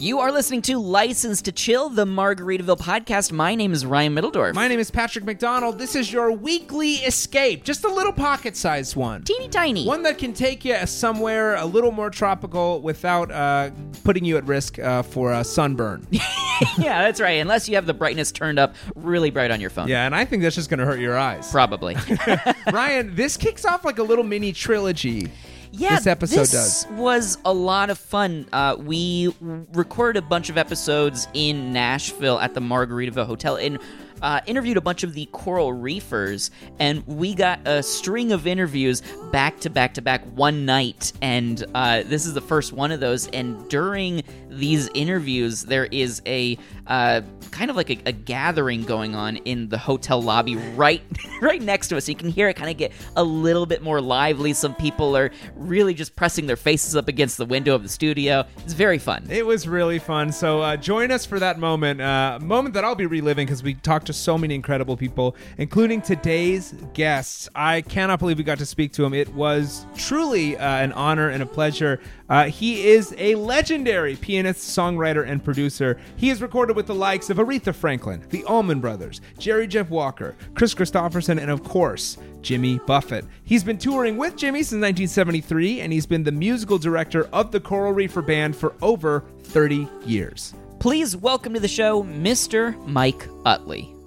You are listening to License to Chill, the Margaritaville podcast. My name is Ryan Middledorf. My name is Patrick McDonald. This is your weekly escape, just a little pocket sized one. Teeny tiny. One that can take you somewhere a little more tropical without uh, putting you at risk uh, for a sunburn. yeah, that's right. Unless you have the brightness turned up really bright on your phone. yeah, and I think that's just going to hurt your eyes. Probably. Ryan, this kicks off like a little mini trilogy. Yeah, This episode this does. was a lot of fun. Uh, we recorded a bunch of episodes in Nashville at the Margaritaville Hotel and uh, interviewed a bunch of the coral reefers, and we got a string of interviews back to back to back one night. And uh, this is the first one of those. And during these interviews, there is a uh, kind of like a, a gathering going on in the hotel lobby right right next to us. You can hear it kind of get a little bit more lively. Some people are really just pressing their faces up against the window of the studio. It's very fun. It was really fun. So uh, join us for that moment, uh, moment that I'll be reliving because we talked to so many incredible people, including today's guests. I cannot believe we got to speak to him. It was truly uh, an honor and a pleasure. Uh, he is a legendary pianist, songwriter, and producer. He has recorded with the likes of Aretha Franklin, the Allman Brothers, Jerry Jeff Walker, Kris Kristofferson, and of course, Jimmy Buffett. He's been touring with Jimmy since 1973, and he's been the musical director of the Coral Reefer Band for over 30 years. Please welcome to the show, Mr. Mike Utley.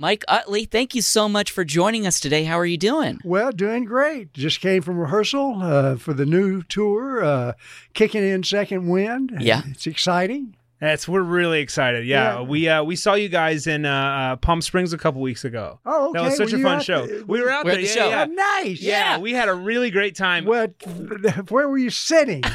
Mike Utley, thank you so much for joining us today. How are you doing? Well, doing great. Just came from rehearsal uh, for the new tour, uh, kicking in second wind. Yeah. it's exciting. That's we're really excited. Yeah, Yeah. we uh, we saw you guys in uh, uh, Palm Springs a couple weeks ago. Oh, That was such Were a fun show. there? We were out We're at there. the yeah, show. yeah. Oh, nice. Yeah, we had a really great time. What? Where were you sitting?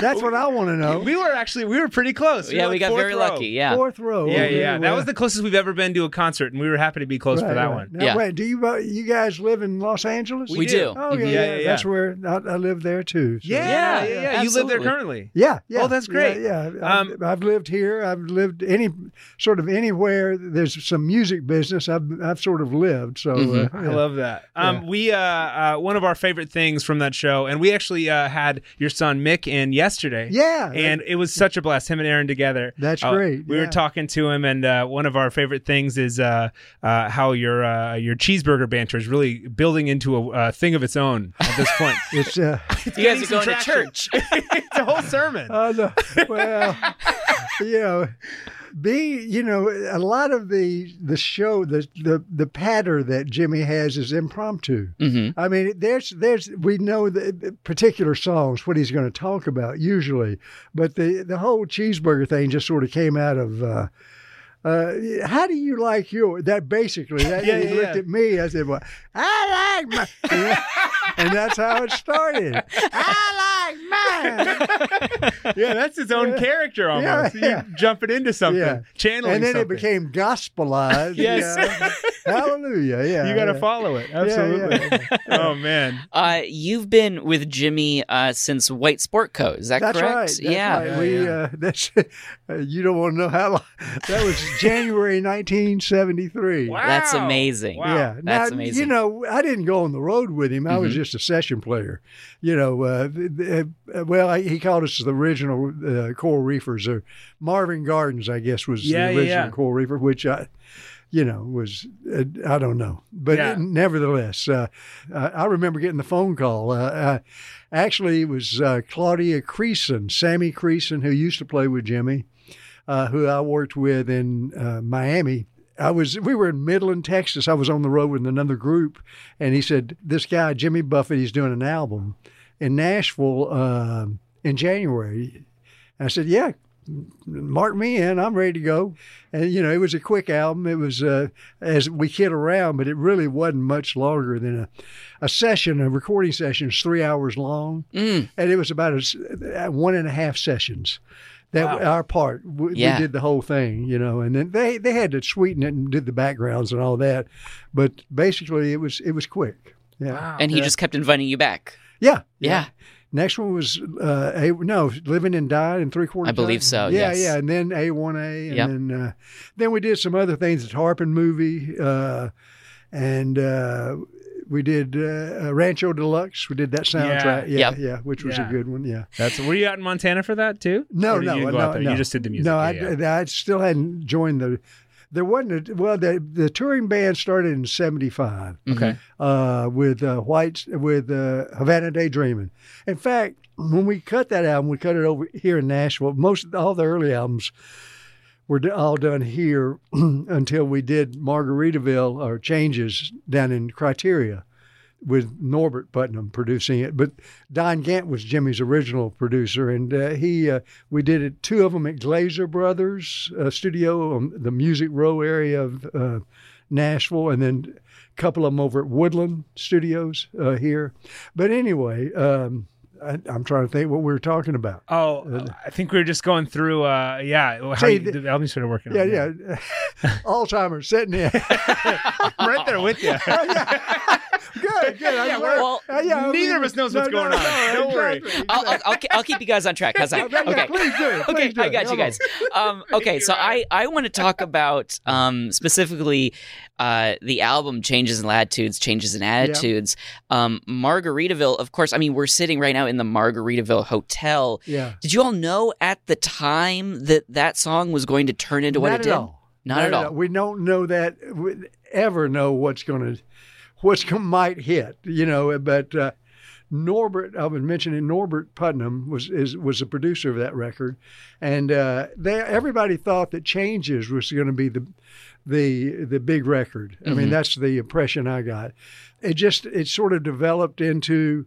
That's what I want to know. we were actually we were pretty close. yeah, were we like got very row. lucky. Yeah. Fourth row. Yeah, Okay, yeah. That was the closest we've ever been to a concert, and we were happy to be close for that right. one. Now, Yeah. Wait, do you uh, you guys live in Los Angeles? We do. Oh yeah, yeah, Yeah, yeah, That's where I, I live there too. so- Yeah, Yeah, yeah, yeah. You live there currently. Yeah, yeah. Oh, that's great. Yeah, yeah. Um, I've, I've lived here. I've lived any sort of anywhere. There's some music business. I've I've sort of lived. So Mhm. uh, I love that. Um, Yeah. We uh, uh, one of our favorite things from that show, and we actually uh, had your son Mick in yesterday. Yeah, and it was such a blast. Him and Aaron together. That's Uh, great, We were talking to him, and uh, one of our favorite things is uh, uh, how your uh, your cheeseburger banter is really building into a uh, thing of its own at this point. it's uh, You guys are some going to church. it's a whole sermon. I know. Well, you know, be you know, a lot of the the show, the the the patter that Jimmy has is impromptu. hmm I mean, there's there's we know the particular songs what he's going to talk about usually, but the the whole cheeseburger thing just sort of came out of. Uh, uh, how do you like your that basically that Yeah, he yeah, looked yeah. at me I said well I like my and that's how it started I like mine yeah, that's his own Yeah. character almost. Yeah, yeah. You're jumping into something, Yeah. channeling and then something. it became gospelized. Yes. yeah. Hallelujah. Yeah. you got to yeah. follow it. Yeah, Absolutely. yeah. oh man. Uh, you've been with Jimmy uh, since White Sport Co. Is that That's correct? right. That's yeah. right. We yeah. Uh, that's uh, you don't want to know how long. That was January 1973. Wow. That's amazing. Wow. Yeah, That's now, amazing. You know, I didn't go on the road with him. I was Mhm. just a session player. You know, uh, th- uh, well, he called us the original uh, Coral Reefers, or Marvin Gardens, I guess, was Yeah, the original yeah. Coral Reefer, which I, you know, was uh, I don't know, but Yeah. nevertheless, uh, I, I remember getting the phone call. Uh, uh, actually, it was uh, Claudia Creason, Sammy Creason, who used to play with Jimmy, uh, who I worked with in uh, Miami. I was we were in Midland, Texas. I was on the road with another group, and he said, "This guy Jimmy Buffett, he's doing an album in Nashville uh, in January." I said, "Yeah, mark me in. I'm ready to go." And you know, it was a quick album. It was uh, as we kid around, but it really wasn't much longer than a a session. A recording session is three hours long, Mm. and it was about a uh one and a half sessions. That Wow. our part, we, Yeah. we did the whole thing, you know, and then they they had to sweeten it and did the backgrounds and all that, but basically it was it was quick. Yeah, Wow. And he Yeah. just kept inviting you back. yeah, Yeah. Next one was uh, a no living and died in three quarters. I believe so, Yeah, yes. yeah, and then a one a, and Yep. then uh, then we did some other things. The Tarpon movie, uh, and uh, we did uh, Rancho Deluxe. We did that soundtrack. Yeah, Yep. yeah, which was Yeah. a good one. Yeah. That's were you out in Montana for that too? No, no, you no, no. You just did the music. No, Yeah, I, yeah. I still hadn't joined the. There wasn't a, well. The the touring band started in '75 okay. uh, with uh, White's with uh, Havana Daydreaming. In fact, when we cut that album, we cut it over here in Nashville. Most all the early albums were all done here until we did Margaritaville or Changes down in Criteria with Norbert Putnam producing it. But Don Gant was Jimmy's original producer, and uh, he uh, we did it two of them at Glaser Brothers uh, Studio, um, the Music Row area of uh, Nashville, and then a couple of them over at Woodland Studios uh, here. But anyway. Um, I, I'm trying to think what we were talking about. Oh, I think we were just going through. uh Yeah, how you, the- album started working Yeah, on. yeah. Alzheimer's sitting there. I'm right there with you. good, good. I'm well, Uh, yeah, neither of us knows no, what's no, going no, on. no, Don't worry. exactly, I'll, I'll, I'll, I'll keep you guys on track. How's that? Yeah, yeah, Okay. please do. Okay, do. I got you Come guys. Um, okay, so I, I want to talk about um, specifically uh, the album Changes in Latitudes, Changes in Attitudes. Um, Margaritaville, of course, I mean, we're sitting right now in the Margaritaville Hotel. Yeah. Did you all know at the time that that song was going to turn into what Not it at did? all. Not at all. We don't know that. We ever know what's going to, what's going might hit. You know, but uh, Norbert, I was mentioning Norbert Putnam was is was the producer of that record, and uh, they everybody thought that Changes was going to be the the the big record. I mean, Mhm. that's the impression I got. It just it sort of developed into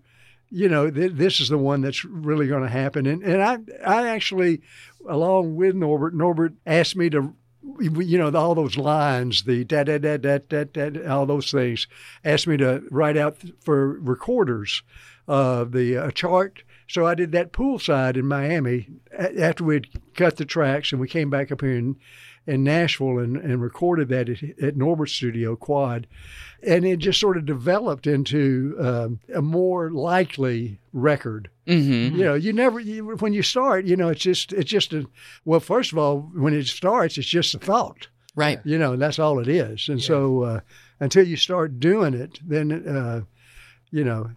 you know, th- this is the one that's really going to happen. And and I I actually, along with Norbert, Norbert asked me to, you know, all those lines, the da da da da da da, all those things, asked me to write out for recorders, uh, the uh, chart. So I did that poolside in Miami after we'd cut the tracks, and we came back up here in in Nashville and, and recorded that at, at Norbert's studio, Quad. And it just sort of developed into um, a more likely record. Mm-hmm. You know, you never you, when you start, you know, it's just it's just a well. First of all, when it starts, it's just a thought. Right. You know, and that's all it is. And so uh, until you start doing it, then uh, you know,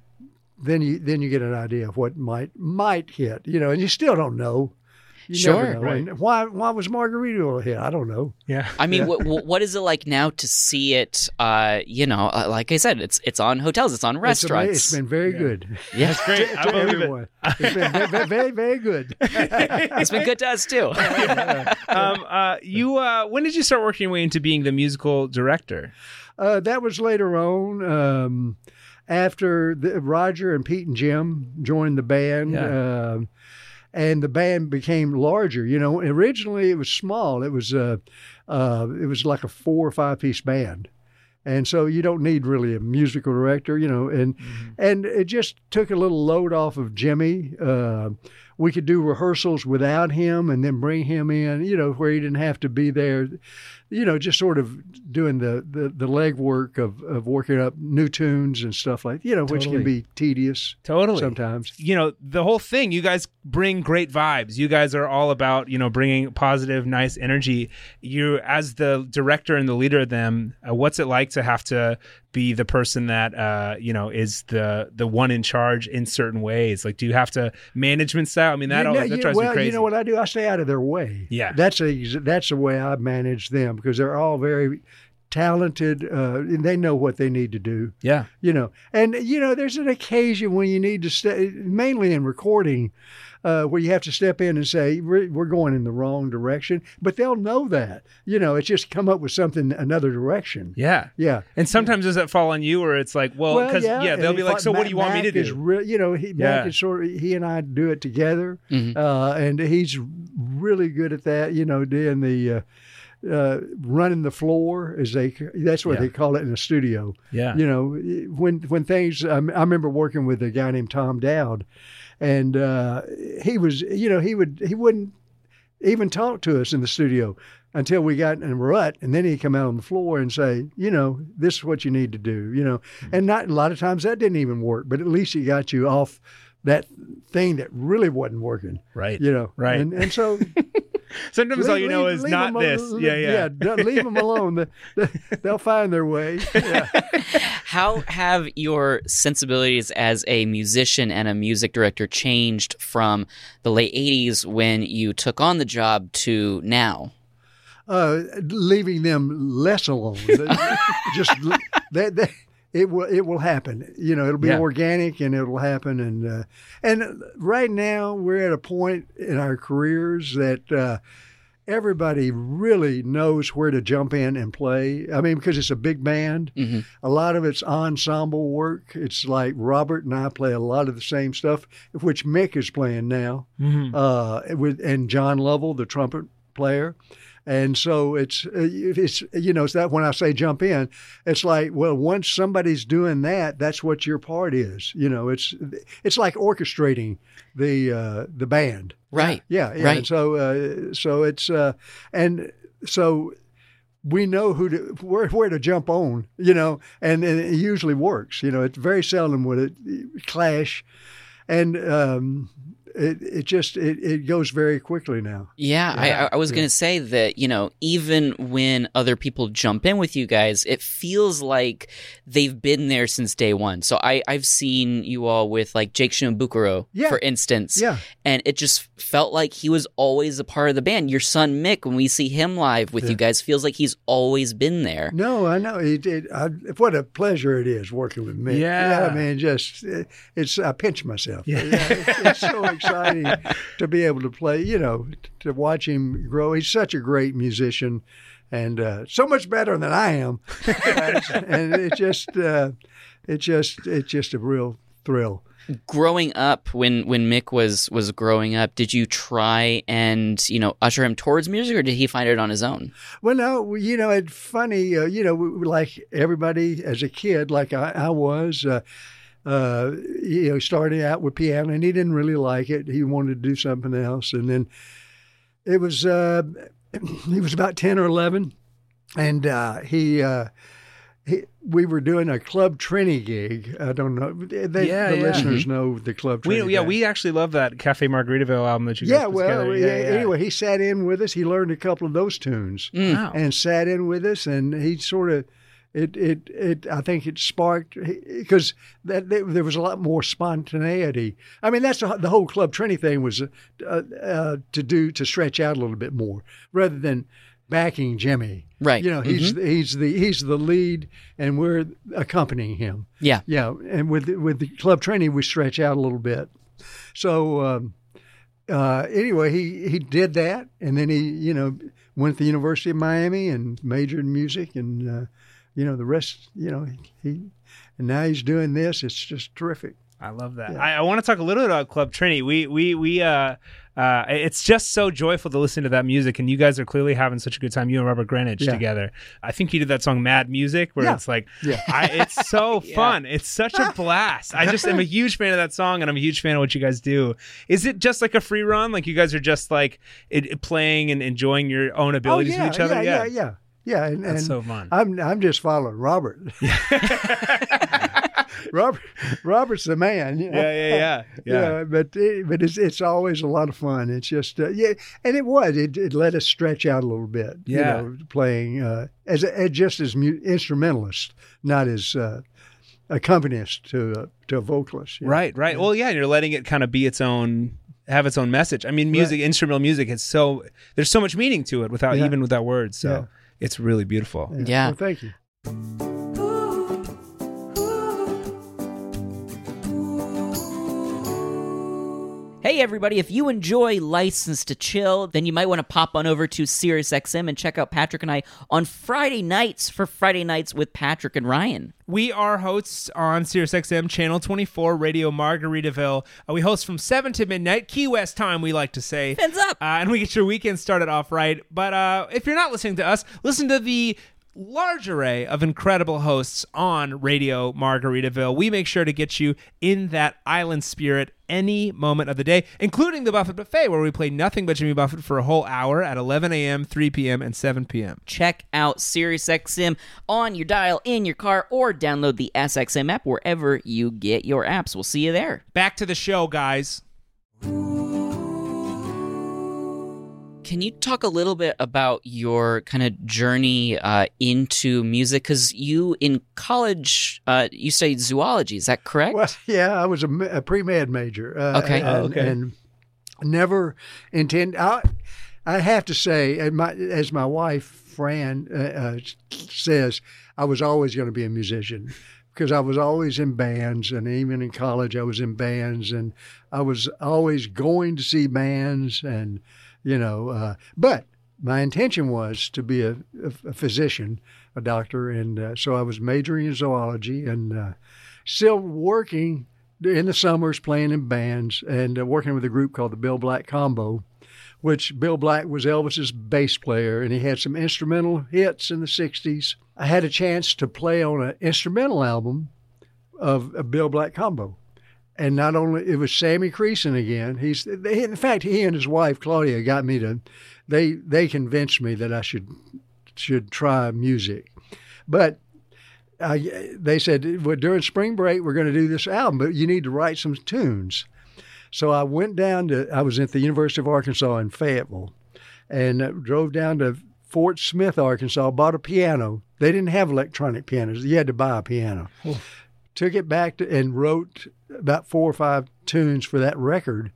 then you then you get an idea of what might might hit. You know, and you still don't know. You Sure, never know. right. And why why was Margarita a hit? I don't know. Yeah. I mean, what, what is it like now to see it? Uh, you know, uh, like I said, it's it's on hotels, it's on It's, restaurants. it's been very good. yeah, That's great. to I believe it. everyone. It's been very, very, very, very good. it's been good to us too. um, uh, you, uh, when did you start working your way into being the musical director? Uh, that was later on. Um, after the, Roger and Pete and Jim joined the band, Yeah. um, and the band became larger. You know, originally it was small. It was uh, uh, it was like a four or five piece band, and so you don't need really a musical director. You know, and and it just took a little load off of Jimmy. Uh, we could do rehearsals without him and then bring him in, you know, where he didn't have to be there, you know, just sort of doing the, the, the legwork of, of working up new tunes and stuff like, you know, which can be tedious Totally. sometimes. you know the whole thing you guys bring great vibes you guys are all about you know bringing positive nice energy you as the director and the leader of them uh, what's it like to have to be the person that uh you know is the the one in charge in certain ways like do you have to management style i mean that You all, know- that you- well, me crazy you know what I do? I stay out of their way. Yeah. that's a that's the way I manage them because they're all very talented uh, and they know what they need to do. yeah you know and you know there's an occasion when you need to stay mainly in recording uh, where you have to step in and say we're, going in the wrong direction but they'll know that you know it's just come up with something another direction yeah yeah and sometimes does that fall on you or it's like well because yeah, and they'll he be like so what do you want me to Mac is do re- you know, he, Yeah. Mac is sort of he and I do it together, Mhm. uh, and he's really good at that. You know, doing the uh, running the floor as they that's what Yeah. they call it in the studio. Yeah. You know when when things I, I remember working with a guy named tom dowd and uh, he was you know he would he wouldn't even talk to us in the studio until we got in a rut and then he'd come out on the floor and say you know this is what you need to do you know? And not a lot of times that didn't even work but at least he got you off that thing that really wasn't working. Right. You know. Right. And and so Sometimes all you know leave- is leave not 'em this. al- Yeah, yeah. don't- leave them alone. They- they- They'll find their way. Yeah. How have your sensibilities as a musician and a music director changed from the late 80s when you took on the job to now? uh, leaving them less alone. Just that, that it will it will happen. You know, it'll be Yeah. organic and it'll happen. And uh, and right now we're at a point in our careers that. Uh, Everybody really knows where to jump in and play. I mean, because it's a big band. Mhm. A lot of it's ensemble work. It's like Robert and I play a lot of the same stuff, which Mick is playing now Mhm. uh, with and John Lovell, the trumpet player. And so it's uh, it's you know it's that when I say jump in, it's like well once somebody's doing that, that's what your part is. You know it's it's like orchestrating the uh, the band. Right. Yeah, yeah. Right. And so uh, so it's uh, and so we know who to where, where to jump on, you know, and, and it usually works. You know, it's very seldom would it clash, and um, it it just it, it goes very quickly now. Yeah, I, I, I was yeah. going to say that, you know, even when other people jump in with you guys, it feels like they've been there since day one. So I, I've seen you all with like Jake Shimabukuro, Yeah. for instance. Yeah, And it just felt like he was always a part of the band. Your son Mick, when we see him live with Yeah. you guys, feels like he's always been there. no, I know it. it I, what a pleasure it is working with me. Yeah. I mean, just it- it's I pinch myself. Yeah. it's, it's so exciting to be able to play. You know, to watch him grow. He's such a great musician, and uh, so much better than I am. and it just, uh, it just, it's just a real thrill. Growing up, when when Mick was was growing up, did you try and you know usher him towards music, or did he find it on his own? Well, no, you know, it's funny. Uh, you know, like everybody as a kid, like I, I was. Uh, uh, you know, starting out with piano, and he didn't really like it. He wanted to do something else, and then it was uh, he was about ten or eleven, and uh, he. Uh, he, we were doing a Club Trini gig. I don't know. They, Yeah, the yeah. listeners know the Club Trini. We, yeah, we actually love that Cafe Margaritaville album that you yeah. put Well, together. yeah, Yeah, yeah. anyway, he sat in with us. He learned a couple of those tunes Mm. Wow. and sat in with us, and he sort of it it it. I think it sparked because that there was a lot more spontaneity. I mean, that's the, the whole Club Trini thing was uh, uh, to do to stretch out a little bit more rather than backing Jimmy. Right. You know, he's he's the he's the lead, and we're accompanying him. Yeah. Yeah, and with with the club Trini, we stretch out a little bit. So um, uh, anyway, he he did that, and then he you know went to the University of Miami and majored in music, and uh, you know the rest. You know he and now he's doing this. It's just terrific. I love that. Yeah. I, I want to talk a little bit about Club Trini. We we we uh uh it's just so joyful to listen to that music and you guys are clearly having such a good time you and Robert Greenidge Yeah. together. I think you did that song Mad Music where Yeah. it's like Yeah. I, it's so fun. It's such a blast. I just am a huge fan of that song and I'm a huge fan of what you guys do. Is it just like a free run like you guys are just like it, it playing and enjoying your own abilities oh, yeah, with each other? Yeah, yeah, yeah, yeah. And, That's and so fun. I'm I'm just following Robert. Robert Robert's the man. you know? Yeah, yeah, yeah. Yeah. Yeah, but it, but it's it's always a lot of fun. It's just uh, yeah, and it was it, it let us stretch out a little bit. Yeah. you know, playing uh, as, as just as mu- instrumentalist, not as uh, accompanist to uh, to a vocalist. you know. Right, right. Well, yeah, you're letting it kind of be its own have its own message. I mean, music, instrumental music is so there's so much meaning to it without Yeah. even without words. So Yeah. It's really beautiful. Yeah. Well, thank you. Hey everybody, if you enjoy License to Chill, then you might want to pop on over to SiriusXM and check out Patrick and I on Friday nights for Friday Nights with Patrick and Ryan. We are hosts on SiriusXM Channel 24 Radio Margaritaville. Uh, we host from 7 to midnight, Key West time, we like to say. Fins up! Uh, and we get your weekend started off right. But uh, if you're not listening to us, listen to the large array of incredible hosts on Radio Margaritaville. We make sure to get you in that island spirit any moment of the day, including the Buffett Buffet, where we play nothing but Jimmy Buffett for a whole hour at 11 a.m., 3 p.m., and 7 p.m. Check out SiriusXM on your dial in your car or download the SXM app wherever you get your apps. We'll see you there. Back to the show, guys. Can you talk a little bit about your kind of journey uh, into music? Because you in college, uh, you studied zoology. Is that correct? Well, yeah, I was a, a pre med major. Uh, Okay. and, Oh, okay. and never intend. I, I have to say, and my, as my wife Fran uh, uh, says, I was always going to be a musician because I was always in bands, and even in college, I was in bands, and I was always going to see bands, and you know, uh, but my intention was to be a, a, physician, a doctor, and uh, so I was majoring in zoology and uh, still working in the summers, playing in bands, and uh, working with a group called the Bill Black Combo, which Bill Black was Elvis's bass player, and he had some instrumental hits in the '60s. I had a chance to play on an instrumental album of a Bill Black Combo. And not only it was Sammy Creason again. He's they, in fact he and his wife Claudia got me to they they convinced me that I should should try music, but I, they said well, during spring break we're going to do this album, but you need to write some tunes. So I went down to I was at the University of Arkansas in Fayetteville, and uh, drove down to Fort Smith, Arkansas. Bought a piano. They didn't have electronic pianos. You had to buy a piano. Took it back to, and wrote about four or five tunes for that record.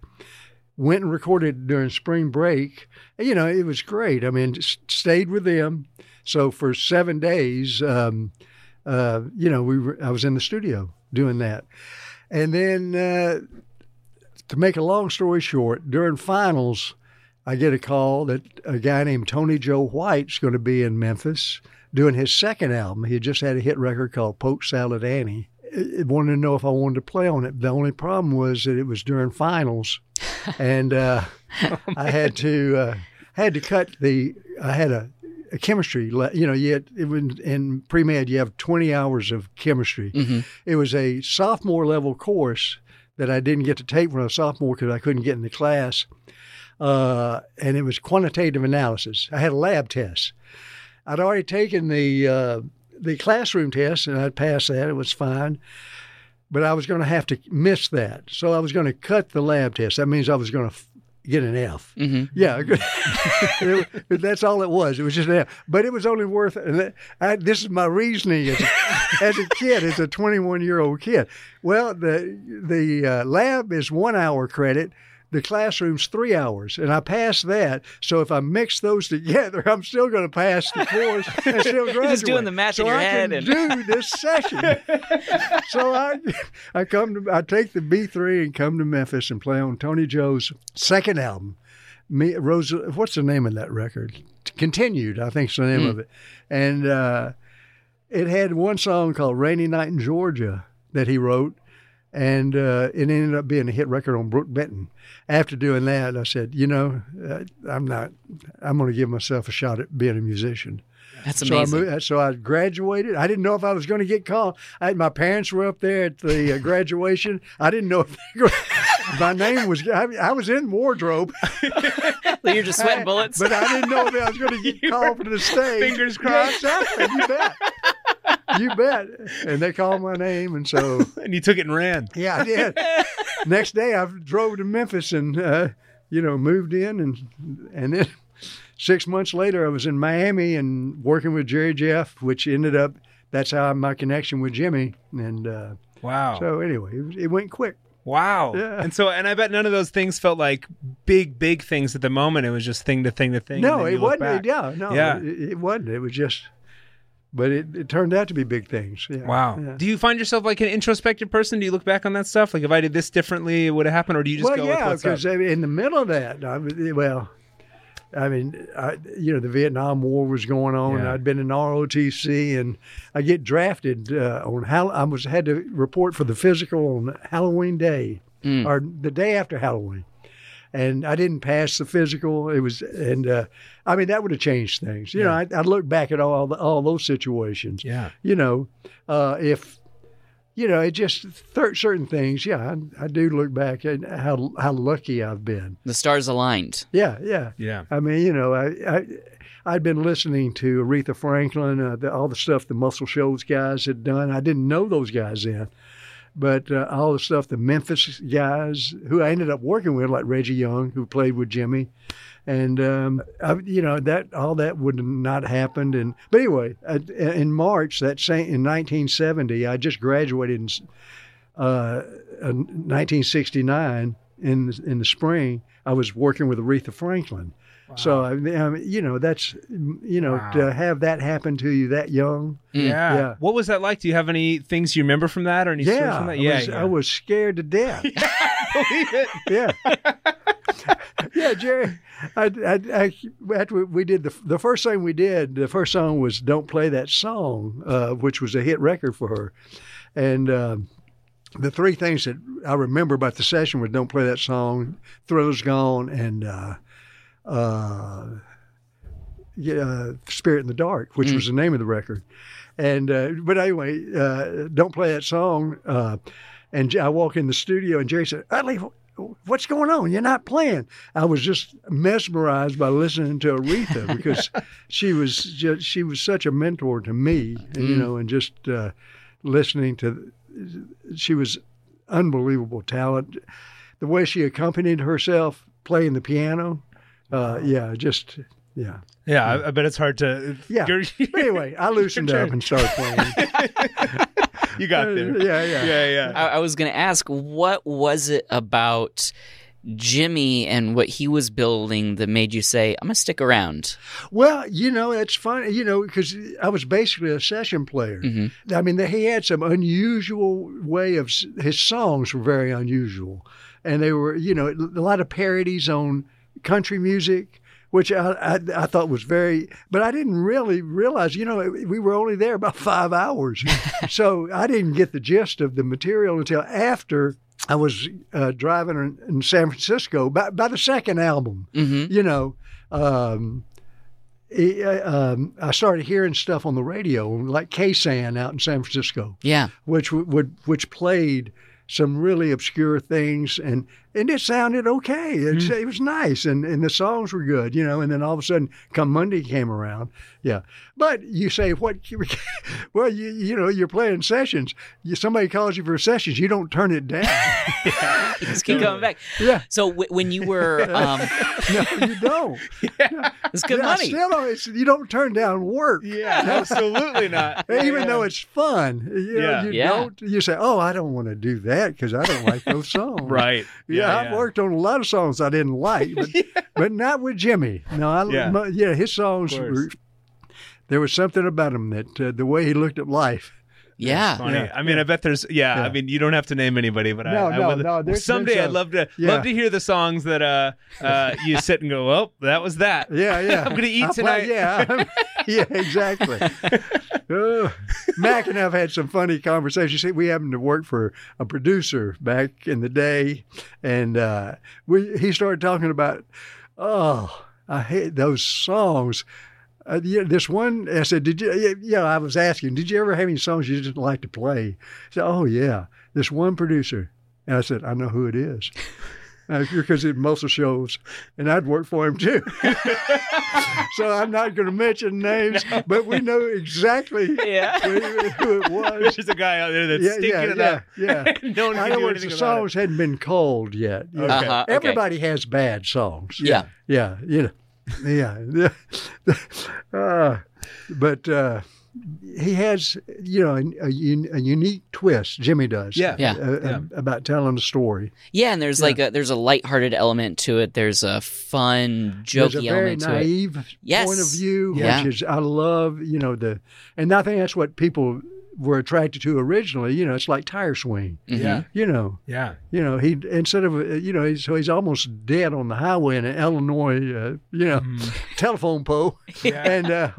Went and recorded during spring break. You know, it was great. I mean, stayed with them. So for seven days, um, uh, you know, we were, I was in the studio doing that. And then, uh, to make a long story short, during finals, I get a call that a guy named Tony Joe White's going to be in Memphis doing his second album. He just had a hit record called Polk Salad Annie. It wanted to know if I wanted to play on it. The only problem was that it was during finals, and uh, I had to uh, had to cut the. I had a, a chemistry. le- You know, had, it was in pre med. You have twenty hours of chemistry. Mhm. It was a sophomore level course that I didn't get to take when I was a sophomore because I couldn't get in the class. Uh, and it was quantitative analysis. I had a lab test. I'd already taken the uh, the classroom test and I'd passed that. It was fine. But I was going to have to miss that. So I was going to cut the lab test. That means I was going to f- get an F. Mhm. Yeah, that's all it was. It was just an F. But it was only worth. And that- I, this is my reasoning as a, as a kid, as a 21 year old kid. Well, the the uh, lab is one hour credit. The classroom's three hours, and I passed that. So if I mix those together, I'm still going to pass the course and still graduate. just doing the math so in your I head Can and- do this session. so I, I come to, I take the B three and come to Memphis and play on Tony Joe's second album. Me, Rose, what's the name of that record? Continued, I think's the name of it, and uh, it had one song called "Rainy Night in Georgia" that he wrote, and uh, it ended up being a hit record on Brook Benton. After doing that, I said, you know, uh, I'm not. I'm going to give myself a shot at being a musician. That's So I, amazing. moved, so I graduated. I didn't know if I was going to get called. I had, my parents were up there at the uh, graduation. I didn't know if my name was. I, I was in wardrobe, You're just sweating bullets. but I didn't know if I was going to get called to the stage. Fingers Yeah, crossed. exactly. You bet. You bet. And they called my name, and so and you took it and ran. yeah, I did. Next day, I drove to Memphis and uh, you know moved in, and and then six months later, I was in Miami and working with Jerry Jeff, which ended up that's how my connection with Jimmy. And uh, Wow. so anyway, it, it went quick. Wow. Yeah. And so, and I bet none of those things felt like big, big things at the moment. It was just thing to thing to thing. no, it wasn't. back. Yeah, no, Yeah. It, it wasn't. It was just. But it, it turned out to be big things. Yeah. Wow. Yeah. Do you find yourself like an introspective person? Do you look back on that stuff? Like, if I did this differently, it would have happened? Or do you just well, go yeah, with what's up? because in the middle of that, I was, well, I mean, I, you know, the Vietnam War was going on. Yeah. I'd been in ROTC, and I get drafted uh, on Hall- I was had to report for the physical on Halloween Day, Mm. or the day after Halloween, and I didn't pass the physical. It was, and uh, I mean that would have changed things. You know, I, I look back at all the, all those situations. Yeah. You know, uh, if you know, it just th- certain things. Yeah, I, I do look back at how how lucky I've been. The stars aligned. Yeah, yeah. Yeah. I mean, you know, I, I I'd been listening to Aretha Franklin, uh, the, all the stuff the Muscle Shoals guys had done. I didn't know those guys then, but uh, all the stuff the Memphis guys who I ended up working with, like Reggie Young, who played with Jimmy, and um, I, you know that all that would not happened. And but anyway, uh, in March that same in 1970, I just graduated in uh, uh, 1969 in in the spring. I was working with Aretha Franklin. So I mean, you know, that's you know Wow. to have that happen to you that young. Yeah. Yeah. What was that like? Do you have any things you remember from that or any stories Yeah, from that? I Yeah. was, yeah. I was scared to death. Yeah, yeah, Jerry. I, I, I, after we did the the first thing we did, the first song was "Don't Play That Song," uh, which was a hit record for her, and. Um, the three things that I remember about the session was "Don't Play That Song," "Thrill Is Gone," and uh, uh, yeah, "Spirit in the Dark," which was the name of the record. And uh, but anyway, uh, "Don't Play That Song." Uh, and I walk in the studio, and Jerry said, "Utley, what's going on? You're not playing." I was just mesmerized by listening to Aretha because she was just, she was such a mentor to me, and, you know, and just uh, listening to she was unbelievable talent. The way she accompanied herself playing the piano, uh, yeah, just yeah. Yeah. I, I bet it's hard to. Yeah. You're- But anyway, I loosened up and started playing. you got there. Yeah, yeah. Yeah. Yeah. I, I was going to ask, what was it about Jimmy and what he was building that made you say, "I'm gonna stick around"? Well, you know, it's funny, you know, because I was basically a session player. I mean, he had some unusual way of his songs were very unusual, and they were, you know, a lot of parodies on country music. Which I, I, I thought was very, but I didn't really realize, you know, we were only there about five hours. so I didn't get the gist of the material until after I was uh, driving in, in San Francisco by, by the second album. Mm-hmm. You know, um, it, uh, um, I started hearing stuff on the radio, like KSAN out in San Francisco, Yeah. which w- would which played some really obscure things, and and it sounded okay. It's, It was nice, and and the songs were good, you know. And then all of a sudden, come Monday came around, yeah. But you say what? Well, you you know you're playing sessions. You, somebody calls you for sessions, you don't turn it down. Just keep coming back. Yeah. So w- when you were, um, no, you don't. it's good Yeah, money. Still, it's, you don't turn down work. Yeah. Absolutely not. even Yeah. though it's fun. You, know, Yeah. you Yeah. don't. You say, "Oh, I don't want to do that because I don't like those songs." Right. Yeah, I've worked on a lot of songs I didn't like, but, but not with Jimmy. No, I, Yeah. yeah. yeah, his songs were. There was something about him that uh, the way he looked at life. Yeah. Funny. Yeah. I mean, I bet there's. Yeah, Yeah. I mean, you don't have to name anybody, but No, I, I no, would, no, there's- someday there's I'd love to yeah. love to hear the songs that uh, uh, you sit and go, well, that was that. Yeah, yeah. I'm gonna eat I play- tonight. yeah, yeah, exactly. Oh, Mac and I've had some funny conversations. See, We happened to work for a producer back in the day, and uh, we he started talking about, oh, I hate those songs. Uh, yeah, this one, I said, did you? Yeah, yeah, I was asking, did you ever have any songs you didn't like to play? He said, oh yeah, this one producer, and I said, I know who it is. Uh, because it Muscle Shoals, and I'd work for him too. so I'm not going to mention names, but we know exactly Yeah. who, who it was. There's a guy out there that's Yeah, stinking yeah, it yeah, up. yeah. no one I can know do the about songs hadn't been called yet. you. Okay. Uh-huh. okay. Everybody has bad songs. Yeah. Yeah, you know, yeah. uh, but uh, he has, you know, a, a, a unique twist. Jimmy does. Yeah. Yeah. uh, uh, Yeah. about telling a story. Yeah, and there's like a there's a lighthearted element to it. There's a fun, There's a jokey very element to it. naive Yes. point of view, Yeah. which is I love. You know the, and I think that's what people were attracted to originally. You know, it's like tire swing. Mhm. Yeah. You know, Yeah. you know, he instead of uh, you know, he's, so he's almost dead on the highway in an Illinois, uh, you know, telephone pole, Yeah. and uh,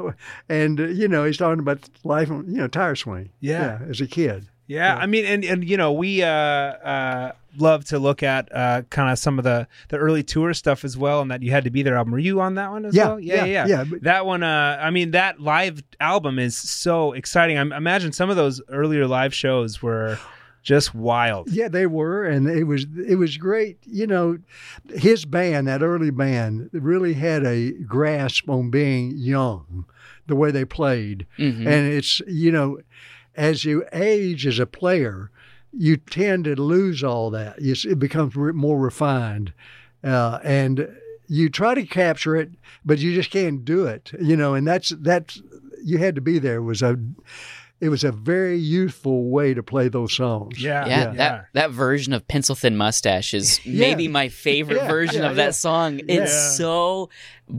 and uh, you know, he's talking about life, on you know, tire swing. Yeah. as a kid. Yeah, I mean, and and you know, we uh, uh, love to look at uh, kind of some of the the early tour stuff as well, and that you had to be there album. Were you on that one as Yeah, well? Yeah, yeah, yeah, yeah, but- That one, uh, I mean, that live album is so exciting. I imagine some of those earlier live shows were just wild. Yeah, they were, and it was it was great. You know, his band, that early band, really had a grasp on being young, the way they played, Mhm. and it's you know, as you age as a player, you tend to lose all that. You, s- it becomes re- more refined, uh, and you try to capture it, but you just can't do it. You know, and that's that's you had to be there. It was a it was a very youthful way to play those songs. Yeah, Yeah, yeah. that that version of Pencil Thin Mustache is Yeah. maybe my favorite Yeah, version yeah, of that song. Yeah. It's so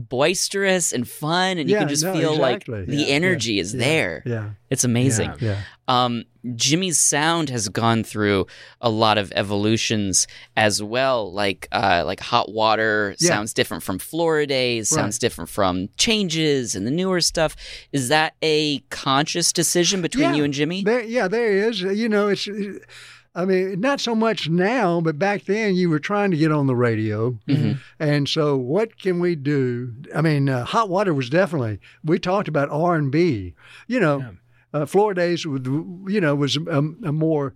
boisterous and fun, and you can just no, feel exactly. like the Yeah, energy is there. Yeah, It's amazing. yeah. Um, Jimmy's sound has gone through a lot of evolutions as well. Like uh, like Hot Water Yeah. sounds different from Floridays, sounds different from Changes and the newer stuff. Is that a conscious decision between Yeah. you and Jimmy? There, yeah, there is. You know, it's. I mean, not so much now, but back then you were trying to get on the radio, Mhm. and so what can we do? I mean, uh, Hot Water was definitely. We talked about R and B. You know, uh, Floridays would, you know, was a, a more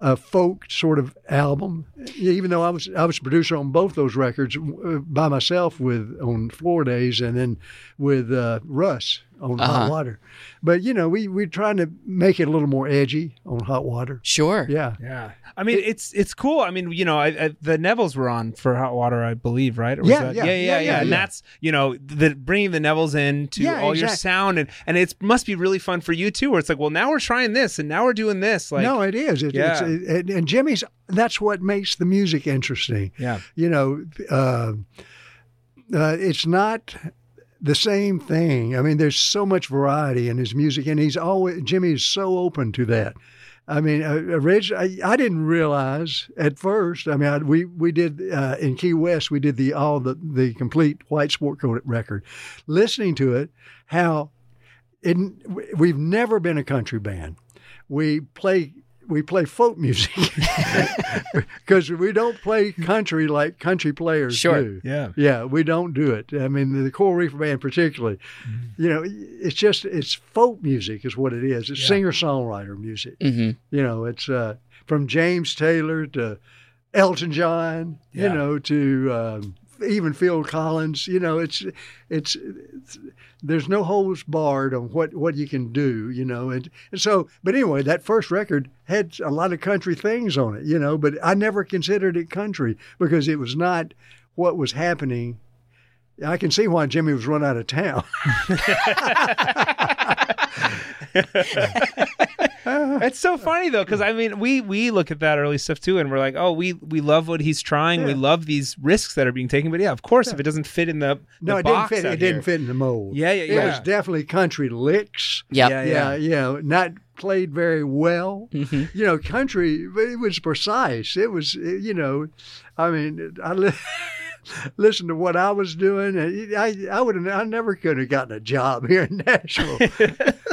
uh, folk sort of album. Even though I was I was producer on both those records uh, by myself with on Floridays and then with uh, Russ on Uh-huh. Hot Water. But you know, we we're trying to make it a little more edgy on Hot Water. Sure. Yeah. Yeah, I mean it's it's cool. I mean, you know, I, I, the Nevilles were on for Hot Water, I believe, right? Or was Yeah, that- yeah, yeah, yeah, yeah, And yeah. that's you know, the bringing the Nevilles in to Yeah, all your sound, and and it must be really fun for you too. Where it's like, well, now we're trying this, and now we're doing this. Like, no, it is. It, Yeah. it's, it, and Jimmy's. That's what makes the music interesting. yeah, you know, uh, uh, it's not the same thing. I mean, there's so much variety in his music, and he's always Jimmy is so open to that. I mean, uh, originally, I, I didn't realize at first. I mean, I, we we did uh, in Key West, we did the all the the complete White Sport Coat record. Listening to it, how it, we've never been a country band. We play we play folk music because we don't play country like country players Sure. do. yeah. Yeah, we don't do it. I mean, the Coral Reefer Band particularly. Mm-hmm. You know, it's just it's folk music is what it is. It's singer songwriter music. hmm You know, it's uh, from James Taylor to Elton John. Yeah. You know, to um, even Phil Collins. You know, it's, it's it's there's no holes barred on what what you can do. You know, and, and so but anyway, that first record had a lot of country things on it. You know, but I never considered it country because it was not what was happening. I can see why Jimmy was run out of town. It's so funny though, because I mean, we we look at that early stuff too, and we're like, oh, we we love what he's trying. We love these risks that are being taken. But yeah, of course, if it doesn't fit in the, No, the it didn't fit. out It didn't fit in the mold. Yeah, yeah, yeah. It was definitely country licks. Yep. Yeah, yeah, yeah, not played very well. Mm-hmm. You know, country, but it was precise. It was, you know, I mean, I li- listened to what I was doing, and I, I would have, I never could have gotten a job here in Nashville.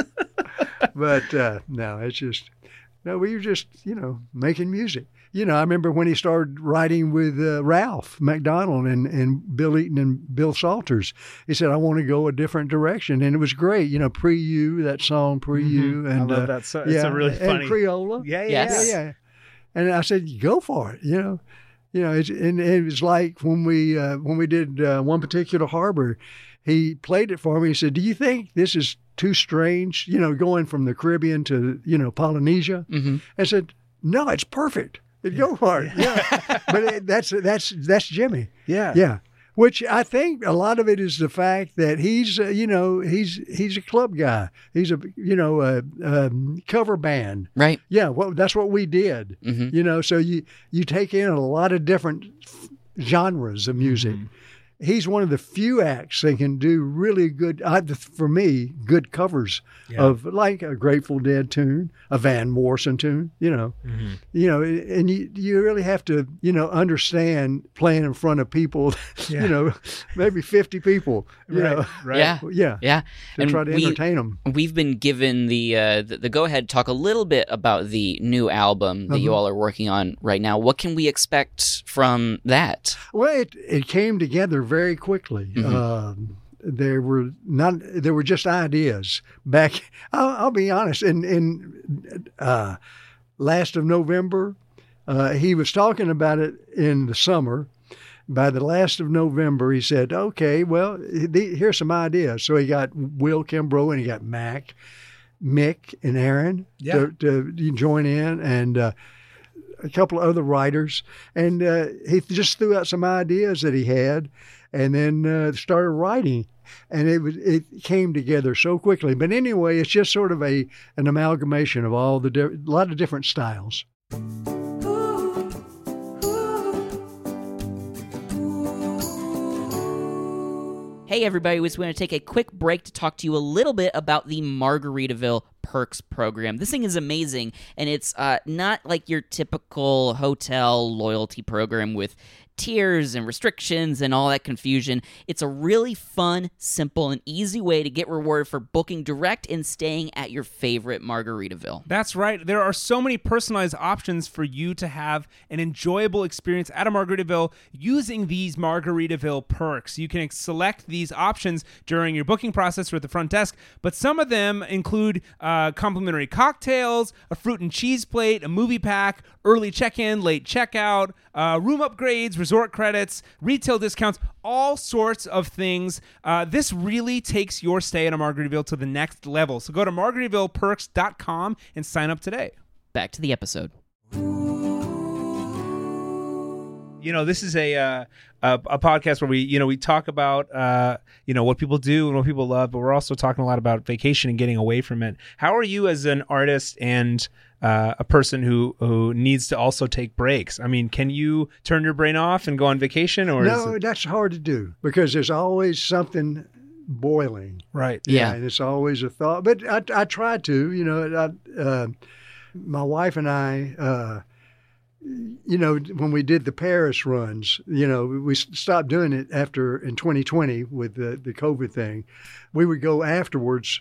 but uh, no, it's just, no, we were just, you know, making music. You know, I remember when he started writing with uh, Ralph MacDonald and, and Bill Eaton and Bill Salters. He said, I want to go a different direction. And it was great. You know, Pre You, that song, Pre You. And, Mm-hmm. I love uh, that. So, it's a really and funny. Creola. yeah, yeah, Yes. Yeah, yeah. And I said, "Go for it." You know, you know. It's, and it was like when we uh, when we did uh, one particular harbor, he played it for me. He said, "Do you think this is too strange? You know, going from the Caribbean to you know Polynesia?" hmm I said, "No, it's perfect. Go for it." Yeah. but it, that's that's that's Jimmy. yeah, Yeah. Which I think a lot of it is the fact that he's, uh, you know, he's he's a club guy. He's a, you know, a, um cover band. Right. Yeah, well, that's what we did. Mhm. You know, so you you take in a lot of different genres of music, he's one of the few acts that can do really good, uh, for me, good covers of like a Grateful Dead tune, a Van Morrison tune. You know, Mm-hmm. you know, and you you really have to you know understand playing in front of people. Yeah. You know, maybe fifty people. You Right, know, right. Yeah. yeah, Yeah. to And try to we- entertain them. We've been given the uh, the, the go ahead talk a little bit about the new album that you Uh-huh. all are working on right now. What can we expect from that? Well, it, it came together very quickly. Mhm. Um, there were not there were just ideas back. I'll, I'll be honest. In in uh, last of November, uh, he was talking about it in the summer. By the last of November, he said, "Okay, well, here's some ideas." So he got Will Kimbrough and he got Mac, Mick, and Aaron Yeah. to, to join in, and uh, a couple of other writers, and uh, he just threw out some ideas that he had, and then uh, started writing, and it was it came together so quickly. But anyway, it's just sort of a an amalgamation of all the di- a lot of different styles. Hey, everybody, we just want to take a quick break to talk to you a little bit about the Margaritaville Perks program. This thing is amazing, and it's uh, not like your typical hotel loyalty program with tiers and restrictions and all that confusion. It's a really fun, simple, and easy way to get rewarded for booking direct and staying at your favorite Margaritaville. That's right. There are so many personalized options for you to have an enjoyable experience at a Margaritaville using these Margaritaville perks. You can select these options during your booking process or at the front desk, but some of them include uh, complimentary cocktails, a fruit and cheese plate, a movie pack, early check in, late checkout, uh, room upgrades, resort credits, retail discounts, all sorts of things. Uh, this really takes your stay at a Margaritaville to the next level. So go to margaritavilleperks.com and sign up today. Back to the episode. You know this is a uh, a, a podcast where we you know we talk about uh, you know what people do and what people love but we're also talking a lot about vacation and getting away from it how are you as an artist and uh, a person who who needs to also take breaks i mean can you turn your brain off and go on vacation or no, is it that's hard to do because there's always something boiling. right Yeah. and it's always a thought. But I, I try to, you know, I, uh, my wife and I, uh, you know, when we did the Paris runs, you know, we stopped doing it after in 2020 with the, the COVID thing. We would go afterwards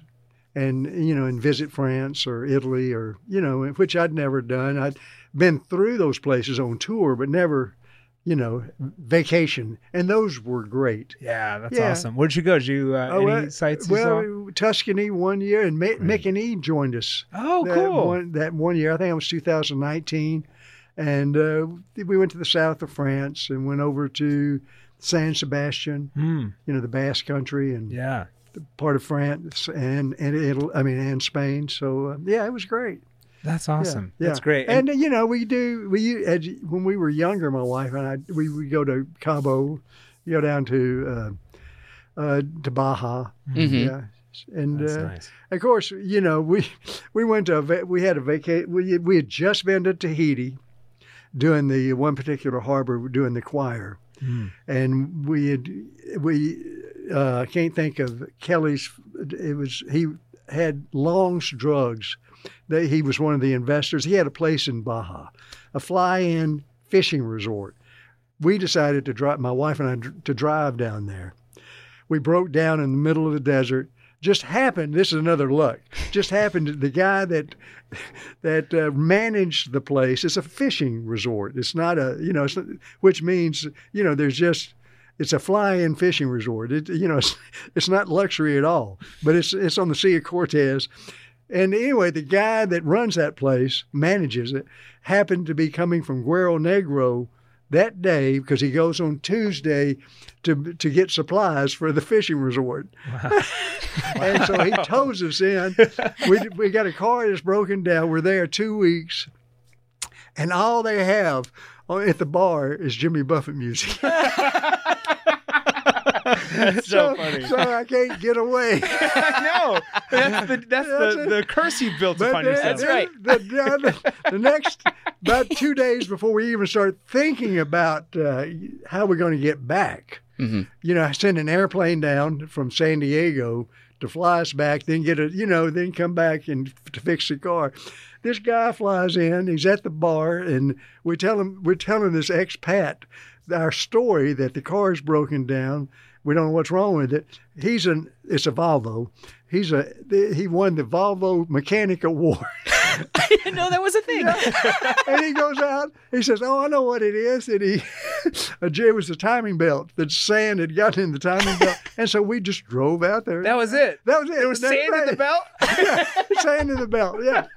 and, you know, and visit France or Italy or, you know, which I'd never done. I'd been through those places on tour, but never, you know, vacation. And those were great. yeah that's Yeah. awesome where'd you go did you uh, Oh, any well, sites you well? Tuscany one year, and Mick, Mick and E joined us. oh that cool One, that one year, I think it was 2019, and uh, we went to the south of France and went over to San Sebastian, Hmm, you know, the Basque Country and yeah part of France and and Italy, I mean, and Spain. So uh, yeah, it was great. that's awesome yeah. that's great And, uh, you know, we do we as, when we were younger, my wife and I, we would go to Cabo, go down to uh, uh, to Baja, Mhm. yeah, and uh, nice of course, you know, we we went to a va- we had a vacation. We we had just been to Tahiti, doing the one particular harbor, doing the choir, Hmm. and we had we uh, I can't think of Kelly's. It was he had Long's Drugs. That he was one of the investors. He had a place in Baja, a fly-in fishing resort. We decided to drive. My wife and I to drive down there. We broke down in the middle of the desert. Just happened. This is another luck. Just happened. The guy that that uh, managed the place is a fishing resort. It's not a you know, not, which means you know there's just it's a fly-in fishing resort. It you know it's it's not luxury at all, but it's it's on the Sea of Cortez. And anyway, the guy that runs that place, manages it, happened to be coming from Guerrero Negro that day because he goes on Tuesday to to get supplies for the fishing resort. and so he tows us in. We we got a car that's broken down. We're there two weeks, and all they have uh, at the bar is Jimmy Buffett music. that's so funny so I can't get away. no. That's the that's That's the, the curse you built But upon then- yourself. That's right. The, the, the next about two days before we even start thinking about uh, how we're going to get back, Mhm. You know, I send an airplane down from San Diego to fly us back, then get a, you know, then come back and to fix the car. This guy flies in. He's at the bar, and we tell him we're telling this expat our story that the car is broken down. We don't know what's wrong with it. He's an it's a Volvo. He's a he won the Volvo Mechanic Award. I didn't know that was a thing. and he goes out. He says, "Oh, I know what it is." And he, it was the timing belt. The sand had gotten in the timing belt, and so we just drove out there. That was it. That was it. It was sand in the belt. Yeah, sand in the belt. Yeah.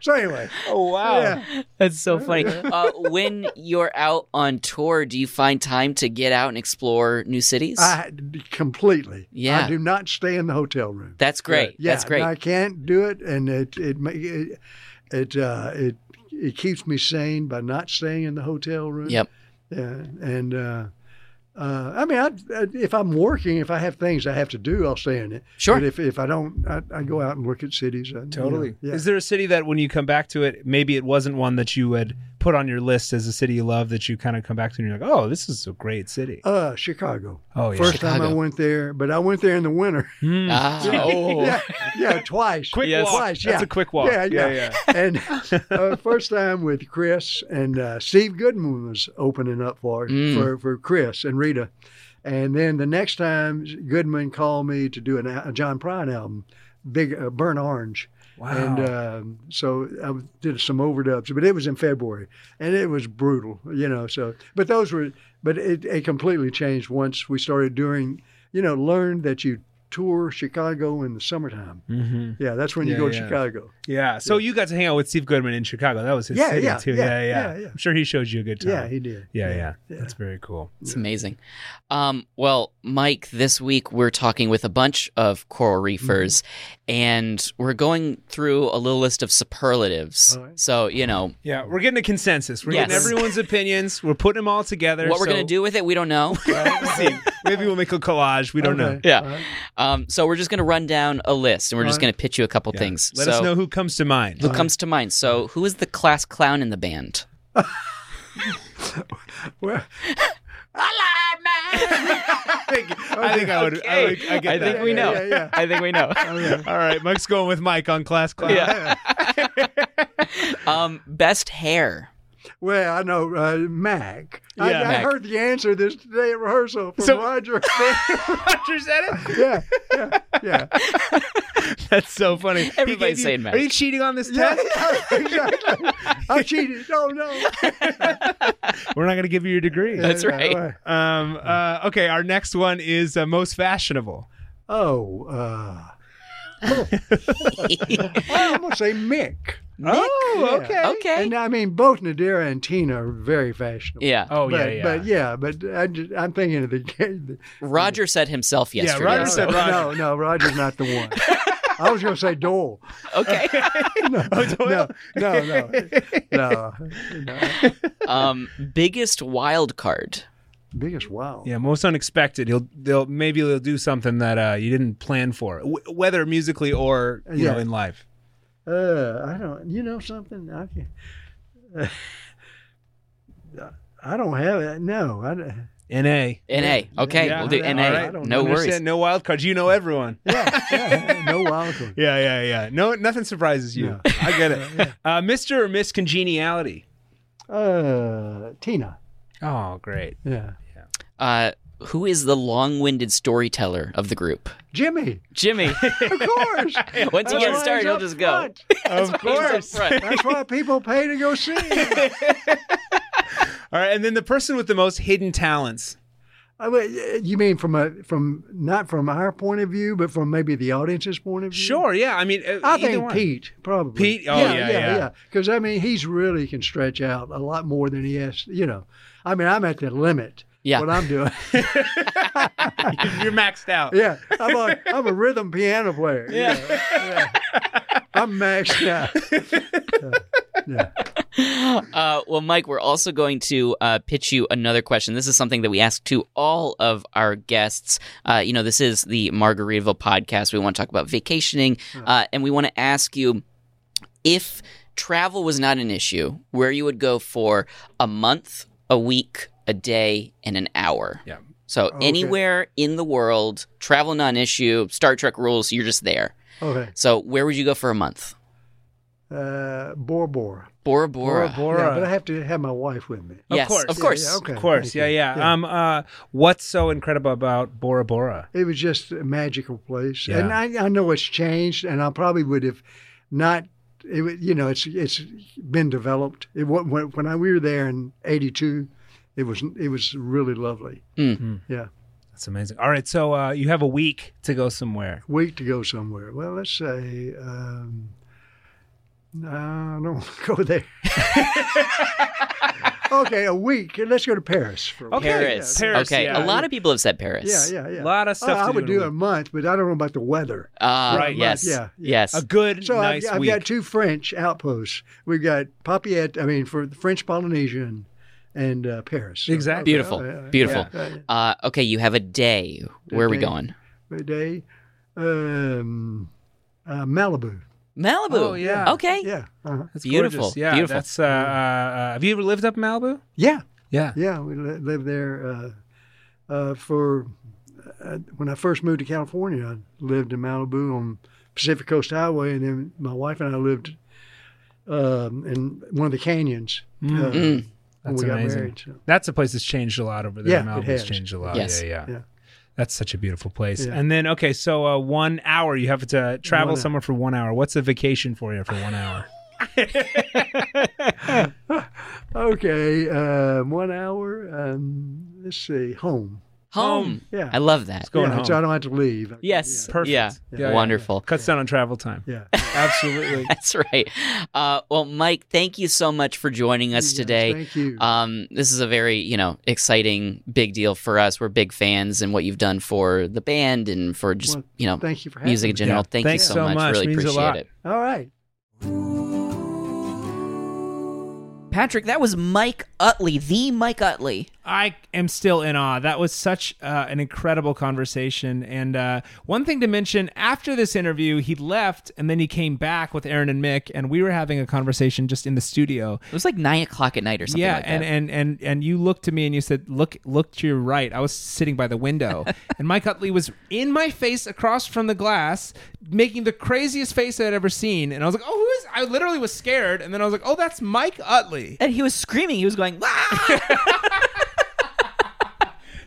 So anyway, Oh wow. yeah. That's so funny. Uh, when you're out on tour, do you find time to get out and explore new cities? I completely. Yeah. I do not stay in the hotel room. That's great. Yeah, That's great. I can't do it, and it it it it uh, it, it keeps me sane by not staying in the hotel room. Yep. Yeah, and uh, uh, I mean, I, I, if I'm working, if I have things I have to do, I'll stay in it. Sure. But if, if I don't, I, I go out and look at cities. I, you know, Totally. yeah. Is there a city that when you come back to it, maybe it wasn't one that you would put on your list as a city you love that you kind of come back to and you're like, oh, this is a great city. uh, Chicago. Oh yeah. First time I went there, but I went there in the winter. Hmm. Ah, oh. yeah, yeah, twice. Quick Yes. walk. Twice, That's yeah. a quick walk. Yeah, yeah. yeah. And uh, first time with Kris and uh, Steve Goodman was opening up for Mm. for for Kris and Rita, and then the next time Goodman called me to do an, a John Prine album, Big uh, Bruised Orange. Wow. And um, so I did some overdubs, but it was in February, and it was brutal, you know. So, but those were, but it, it completely changed once we started doing, you know, learned that you tour Chicago in the summertime. Mhm. Yeah, that's when you Yeah, go to yeah. Chicago. Yeah. So you got to hang out with Steve Goodman in Chicago. That was his Yeah, city yeah, too. yeah, Yeah yeah, yeah, yeah. I'm sure he showed you a good time. Yeah, he did. yeah, yeah. yeah. That's very cool. It's amazing. Um, well, Mike, this week we're talking with a bunch of coral reefers, and we're going through a little list of superlatives. All right. So, you know, Yeah, we're getting a consensus. We're getting everyone's opinions. We're putting them all together. what we're going to do with it, we don't know. See, maybe we'll make a collage. We don't know. Yeah. All right. um, so, we're just going to run down a list, and we're just All going to pitch you a couple Yeah. things. Let so, us know who comes to mind. who comes to mind. So, who is the class clown in the band? Well, I think I, think I would. I, would, I get I that. think we know. Yeah, yeah, I think we know. All right, Mike's going with Mike on class clown. Yeah. um, best hair. Well, I know uh, Mac. I, Yeah, I Mac. heard the answer this day at rehearsal from So- Roger. Roger said it. yeah, yeah, yeah. That's so funny. Everybody's you- saying Mac. Are you cheating on this Yeah, test? yeah, exactly. I cheated. Oh no. No. We're not going to give you your degree. That's Yeah, right. Um. Uh, okay. Our next one is uh, most fashionable. Oh, uh, oh. I'm gonna say Mick. Oh, Yeah. okay. Okay. And I mean, both Nadirah and Tina are very fashionable. Yeah. Oh but, yeah, yeah. But yeah, but I just, I'm thinking of the, the Roger said himself yesterday. Yeah, Roger no, so- said Roger. no, no, Roger's not the one. I was going to say Doyle. Okay. No, no, no, no, no, no. um, biggest wild card. Biggest wow. Yeah, most unexpected. He'll they'll maybe he'll do something that uh, you didn't plan for, w- whether musically or you know in life. Uh, I don't. You know something? I can. I don't have it. No, I. don't- Na. NA. Okay, Yeah, we'll do NA. I don't no worries. No wild cards. You know everyone. Yeah, yeah, no wild card. Yeah, yeah, yeah. No, nothing surprises you. No. I get it. Uh, Mr. or Miss Congeniality. Uh, Tina. Oh, great. Yeah, Uh, who is the long-winded storyteller of the group? Jimmy. Jimmy. Of course. Once you That's get why started, he'll up just go. front. Of course. front. That's why people pay to go see him. All right, and then the person with the most hidden talents. I mean, You mean from a from not from our point of view, but from maybe the audience's point of view? Sure, yeah. I mean, uh, I think one. Pete probably. Pete? Oh, yeah, yeah. yeah. Because I mean, he's really can stretch out a lot more than he has. You know, I mean, I'm at the limit. Yeah. What I'm doing. You're maxed out. yeah, I'm a I'm a rhythm piano player. you Yeah. Yeah. I'm maxed out. yeah. Uh, well, Mike, we're also going to uh, pitch you another question. This is something that we ask to all of our guests. Uh, you know, this is the Margaritaville podcast. We want to talk about vacationing, uh, and we want to ask you if travel was not an issue, where you would go for a month, a week, a day, and an hour. Yeah. So anywhere in the world, travel non issue, Star Trek rules, you're just there. Okay. So where would you go for a month? Uh, Bora Bora. Bora Bora. Bora Bora. Yeah, but I have to have my wife with me. Of course. of course. Yeah, okay. Of course, thank yeah, yeah, Um, uh, what's so incredible about Bora Bora? It was just a magical place, Yeah. and I, I know it's changed, and I probably would have not. It, would- you know, it's it's been developed. It when when I, we were there in '82, it was it was really lovely. Mm. Yeah, That's amazing. All right, so uh, you have a week to go somewhere. week to go somewhere. Well, let's say. Um, no, I don't want to go there. okay, a week. Let's go to Paris for a week. Okay, Paris. Paris, okay. yeah. A lot of people have said Paris. Yeah, yeah, yeah. A lot of stuff. I, I would do, in do a a month, but I don't know about the weather. Uh, Right, Yes. yeah, yeah. Yes. a good, So nice I've, I've got two French outposts. We've got Papeete, I mean, for the French Polynesia and, and uh, Paris. So, Exactly. Beautiful. Beautiful. uh, Uh, okay, you have a day. Where are we going? a day. Um, uh, Malibu. Malibu. Oh, yeah. Okay. Yeah. Uh-huh. That's Beautiful, gorgeous. Yeah, beautiful. that's. Uh, uh, uh, have you ever lived up in Malibu? Yeah. Yeah. Yeah. We li- lived there uh, uh, for uh, when I first moved to California. I lived in Malibu on Pacific Coast Highway, and then my wife and I lived um, in one of the canyons uh, Mm. when That's we got amazing. married. So. That's a place that's changed a lot over there. Yeah, it has. changed a lot. Yes. Yeah, yeah, Yeah. That's such a beautiful place. Yeah. And then, okay, so uh, one hour, you have to travel somewhere for one hour. What's a vacation for you for one hour? Okay, um, one hour. Um, let's see, home. Home. Yeah. I love that. going yeah, home. So I don't have to leave. Yes. Perfect. Yeah. Yeah, yeah, Wonderful. Cuts down on travel time. Yeah. Absolutely. That's right. Uh, well, Mike, thank you so much for joining us Yes, today. Thank you. Um, this is a very, you know, exciting, big deal for us. We're big fans and what you've done for the band and for just, Well, you know, Thank you for having music in general. Yeah. Thank Thanks you so, so much. much. Really Means a appreciate lot. it. All right. Patrick, that was Mike Utley, the Mike Utley. I am still in awe. That was such uh, an incredible conversation. And uh, one thing to mention after this interview, he left and then he came back with Aaron and Mick, and we were having a conversation just in the studio. It was like nine o'clock at night or something yeah, like that. and, and and and you looked to me and you said, "Look, look to your right." I was sitting by the window, and Mike Utley was in my face across from the glass, making the craziest face I'd ever seen. And I was like, "Oh, who is?" I literally was scared, and then I was like, "Oh, that's Mike Utley." and he was screaming. He was going, "Ah!"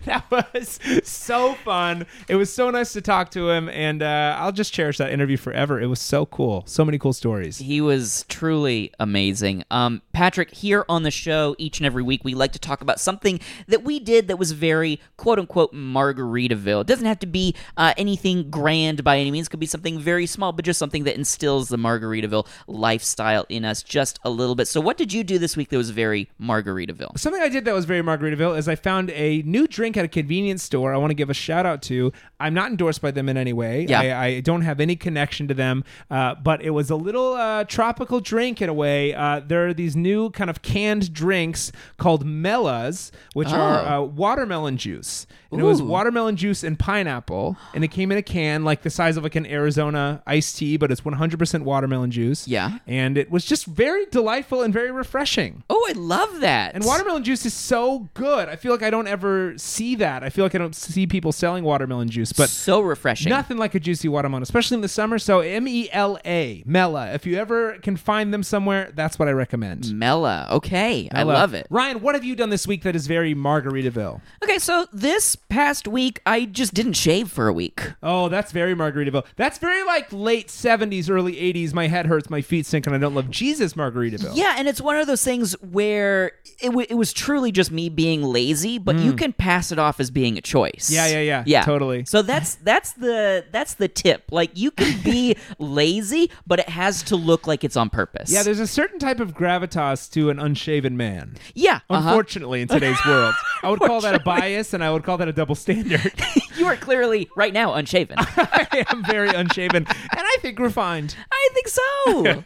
That was so fun. It was so nice to talk to him, and uh, I'll just cherish that interview forever. It was so cool. So many cool stories. He was truly amazing. Um, Patrick, here on the show each and every week, we like to talk about something that we did that was very quote unquote Margaritaville. It doesn't have to be uh, anything grand by any means, it could be something very small, but just something that instills the Margaritaville lifestyle in us just a little bit. So, what did you do this week that was very Margaritaville? Something I did that was very Margaritaville is I found a new drink at a convenience store. I want to give a shout out to. I'm not endorsed by them in any way. Yeah. I, I don't have any connection to them, uh, but it was a little uh, tropical drink in a way. Uh, there are these new kind of canned drinks called Mellas, which are uh, watermelon juice. And it was watermelon juice and pineapple, and it came in a can like the size of like an Arizona iced tea, but it's 100% watermelon juice. Yeah. and it was just very delightful and very refreshing. Oh, I love that. And watermelon juice is so good. I feel like I don't ever see that. I feel like I don't see people selling watermelon juice, but so refreshing. nothing like a juicy watermelon, especially in the summer. So M E L A, Mela. If you ever can find them somewhere, that's what I recommend. Mela. Okay. I love it. Ryan, what have you done this week that is very Margaritaville? Okay, so this past week, I just didn't shave for a week. Oh, that's very Margaritaville. That's very like late 70s, early 80s. My head hurts, my feet sink, and I don't love Jesus Margaritaville. Yeah, and it's one of those things where it, w- it was truly just me being lazy, but you mm. can pass it off as being a choice. Yeah, yeah, yeah, yeah, totally. So that's that's the that's the tip. Like you can be lazy, but it has to look like it's on purpose. Yeah, there's a certain type of gravitas to an unshaven man. yeah. uh-huh. Unfortunately, in today's world, I would call that a bias, and I would call that a double standard. you are clearly right now unshaven. I am very unshaven, and I think refined. I think so.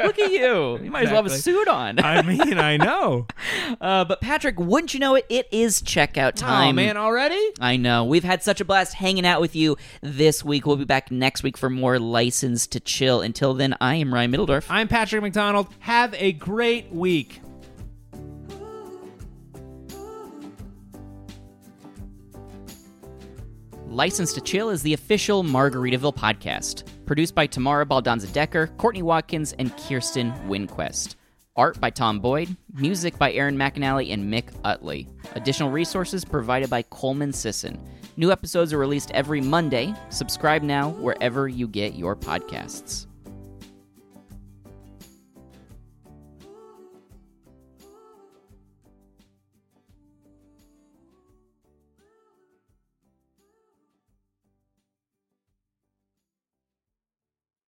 Look at you. You might as well have a Exactly. suit on. I mean, I know. Uh, but Patrick, wouldn't you know it? It is checkout Oh time. man, already? I know. We've had such a blast hanging out with you this week. We'll be back next week for more License to Chill. Until then, I am Ryan Middledorf. I'm Patrick McDonald. Have a great week. License to Chill is the official Margaritaville podcast, produced by Tamara Baldanza Decker, Courtney Watkins, and Kirsten Winquest. Art by Tom Boyd, music by Aaron McAnally and Mick Utley. Additional resources provided by Coleman Sisson. New episodes are released every Monday. Subscribe now wherever you get your podcasts.